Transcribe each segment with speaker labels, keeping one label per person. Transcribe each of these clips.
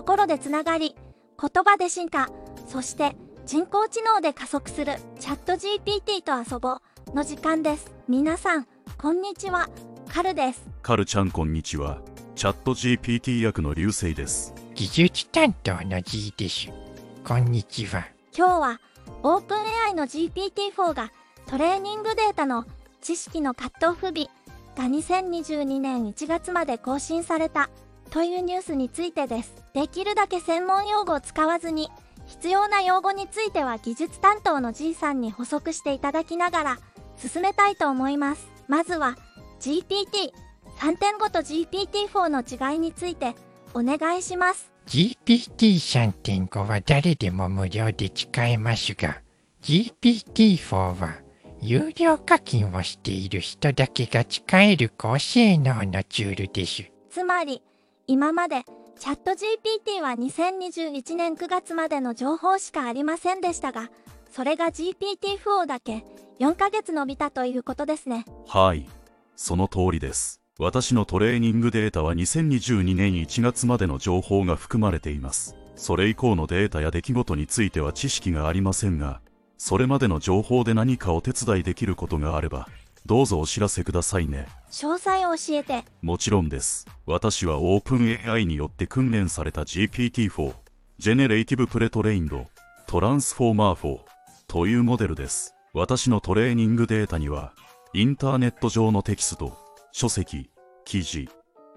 Speaker 1: 心でつながり、言葉で進化、そして人工知能で加速するチャット GPT と遊ぼうの時間です。皆さん、こんにちは。カルです。
Speaker 2: カルちゃんこんにちは。チャット GPT 役の流星です。
Speaker 3: 技術担当の G です。こんにちは。
Speaker 1: 今日は OpenAI の GPT-4 がトレーニングデータの知識のカットオフ日が2022年1月まで更新されたというニュースについてです。できるだけ専門用語を使わずに必要な用語については技術担当の G さんに補足していただきながら進めたいと思います。まずは GPT3.5 と GPT-4 の違いについてお願いします。
Speaker 3: GPT3.5 は誰でも無料で使えますが、GPT-4 は有料課金をしている人だけが使える高性能のツールです。
Speaker 1: つまり今までチャット GPT は2021年9月までの情報しかありませんでしたがそれが GPT-4 だけ4ヶ月伸びたということですね
Speaker 2: はい。その通りです。私のトレーニングデータは2022年1月までの情報が含まれています。それ以降のデータや出来事については知識がありませんが、それまでの情報で何かお手伝いできることがあれば、どうぞお知らせくださいね。
Speaker 1: 詳細を教えて
Speaker 2: もちろんです。私は OpenAI によって訓練された GPT-4、Generative Pre-trained Transformer 4というモデルです。私のトレーニングデータには、インターネット上のテキスト、書籍、記事、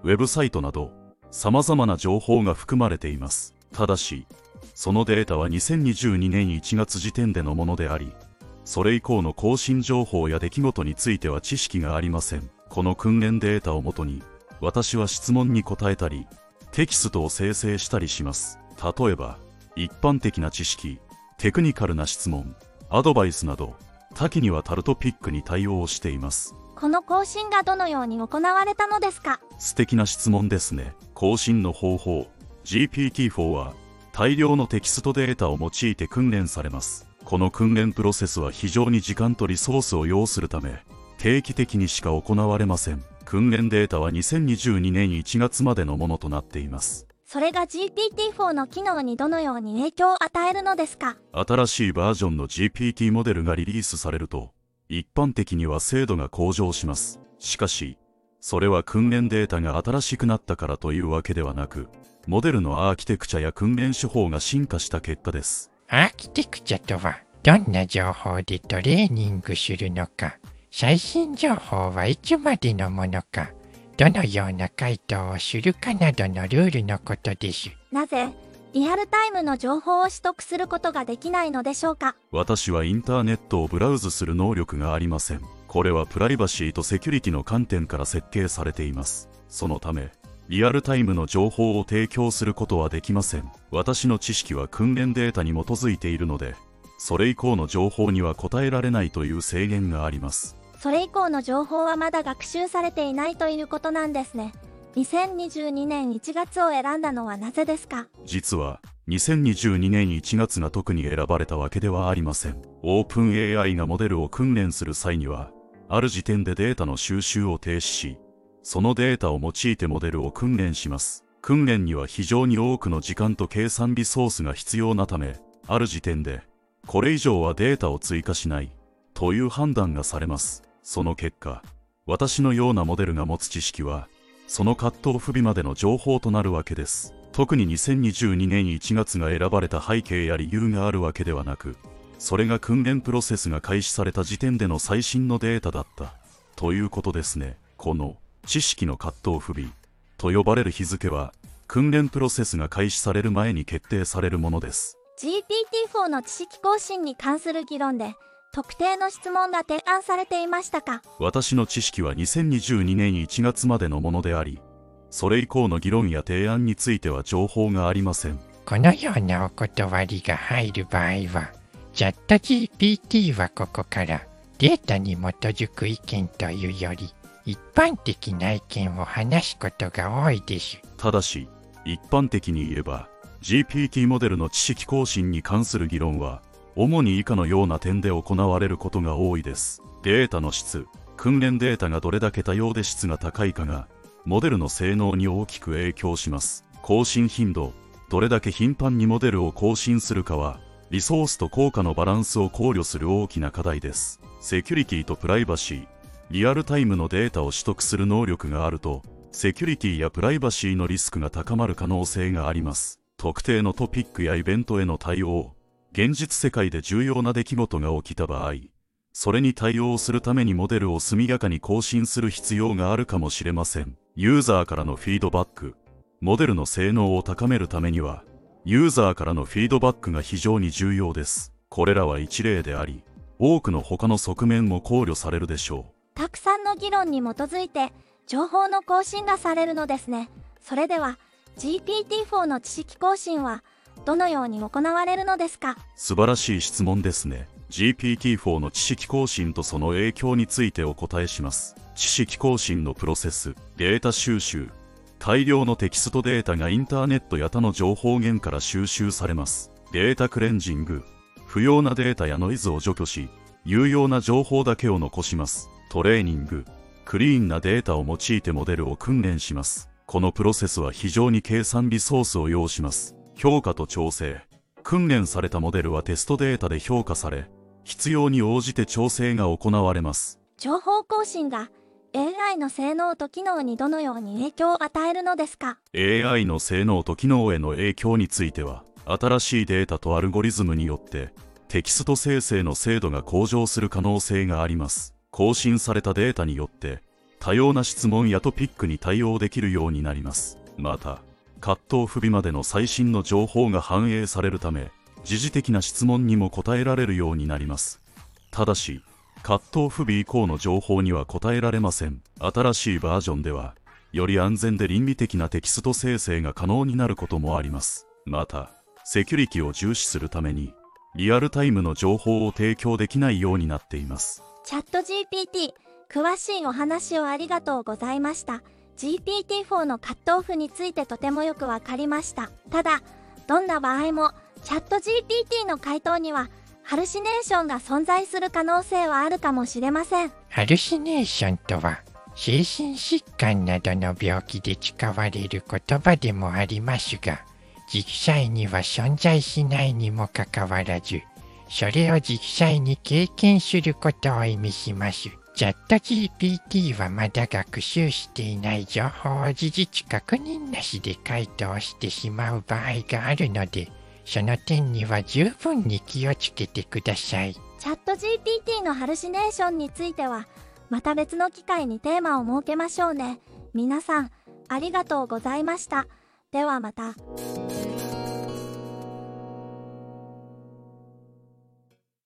Speaker 2: ウェブサイトなど、様々な情報が含まれています。ただし、そのデータは2022年1月時点でのものであり、それ以降の更新情報や出来事については知識がありません。この訓練データをもとに、私は質問に答えたり、テキストを生成したりします。例えば、一般的な知識、テクニカルな質問、アドバイスなど、多岐にわたるトピックに対応しています。
Speaker 1: この更新がどのように行われたのですか？
Speaker 2: 素敵な質問ですね。更新の方法。GPT-4 は大量のテキストデータを用いて訓練されます。この訓練プロセスは非常に時間とリソースを要するため、定期的にしか行われません。訓練データは2022年1月までのものとなっています。
Speaker 1: それが GPT-4 の機能にどのように影響を与えるのですか？
Speaker 2: 新しいバージョンの GPT モデルがリリースされると、一般的には精度が向上します。しかし、それは訓練データが新しくなったからというわけではなく、モデルのアーキテクチャや訓練手法が進化した結果です。
Speaker 3: アーキテクチャとは、どんな情報でトレーニングするのか、最新情報はいつまでのものか、どのような回答をするかなどのルールのことです。
Speaker 1: なぜリアルタイムの情報を取得することができないのでしょうか？
Speaker 2: 私はインターネットをブラウズする能力がありません。これはプライバシーとセキュリティの観点から設計されています。そのため、リアルタイムの情報を提供することはできません。私の知識は訓練データに基づいているので、それ以降の情報には答えられないという制限があります。
Speaker 1: それ以降の情報はまだ学習されていないということなんですね。2022年1月を選んだのはなぜですか？
Speaker 2: 実は、2022年1月が特に選ばれたわけではありません。OpenAI がモデルを訓練する際には、ある時点でデータの収集を停止し、そのデータを用いてモデルを訓練します。訓練には非常に多くの時間と計算リソースが必要なため、ある時点で、これ以上はデータを追加しない、という判断がされます。その結果、私のようなモデルが持つ知識は、その葛藤不備までの情報となるわけです。特に2022年1月が選ばれた背景や理由があるわけではなく、それが訓練プロセスが開始された時点での最新のデータだった。ということですね。この知識の葛藤不備と呼ばれる日付は、訓練プロセスが開始される前に決定されるものです。
Speaker 1: GPT-4 の知識更新に関する議論で特定の質問が提案されていましたか？
Speaker 2: 私の知識は2022年1月までのものであり、それ以降の議論や提案については情報がありません。
Speaker 3: このようなお断りが入る場合は、チャット GPT はここからデータに基づく意見というより、一般的な意見を話すことが多いです。
Speaker 2: ただし、一般的に言えば、GPT モデルの知識更新に関する議論は、主に以下のような点で行われることが多いです。データの質、訓練データがどれだけ多様で質が高いかが、モデルの性能に大きく影響します。更新頻度、どれだけ頻繁にモデルを更新するかは、リソースと効果のバランスを考慮する大きな課題です。セキュリティとプライバシー、リアルタイムのデータを取得する能力があると、セキュリティやプライバシーのリスクが高まる可能性があります。特定のトピックやイベントへの対応、現実世界で重要な出来事が起きた場合、それに対応するためにモデルを速やかに更新する必要があるかもしれません。ユーザーからのフィードバック、モデルの性能を高めるためには、ユーザーからのフィードバックが非常に重要です。これらは一例であり、多くの他の側面も考慮されるでしょ
Speaker 1: う。たくさんの議論に基づいて、情報の更新がされるのですね。それでは、GPT-4 の知識更新はどのように行われるのですか？
Speaker 2: 素晴らしい質問ですね。GPT-4 の知識更新とその影響についてお答えします。知識更新のプロセスデータ収集大量のテキストデータがインターネットや他の情報源から収集されます。データクレンジング不要なデータやノイズを除去し有用な情報だけを残します。トレーニングクリーンなデータを用いてモデルを訓練しますこのプロセスは非常に計算リソースを要します。評価と調整。訓練されたモデルはテストデータで評価され、必要に応じて調整が行われます。
Speaker 1: 情報更新が AI の性能と機能にどのように影響を与えるのですか
Speaker 2: ？AI の性能と機能への影響については、新しいデータとアルゴリズムによってテキスト生成の精度が向上する可能性があります。更新されたデータによって多様な質問やトピックに対応できるようになります。また、葛藤不備までの最新の情報が反映されるため、時事的な質問にも答えられるようになります。ただし、葛藤不備以降の情報には答えられません。新しいバージョンでは、より安全で倫理的なテキスト生成が可能になることもあります。また、セキュリティを重視するために、リアルタイムの情報を提供できないようになっています。
Speaker 1: チャット GPT 詳しいお話をありがとうございました。GPT-4 のカットオフについてとてもよくわかりました。ただ、どんな場合も、チャット GPT の回答には、ハルシネーションが存在する可能性はあるかもしれません。
Speaker 3: ハルシネーションとは、精神疾患などの病気で使われる言葉でもありますが、実際には存在しないにもかかわらず、それを実際に経験することを意味します。チャット GPT はまだ学習していない情報を事実確認なしで回答してしまう場合があるので、その点には十分に気をつけてください。
Speaker 1: チャット GPT のハルシネーションについては、また別の機会にテーマを設けましょうね。皆さん、ありがとうございました。ではまた。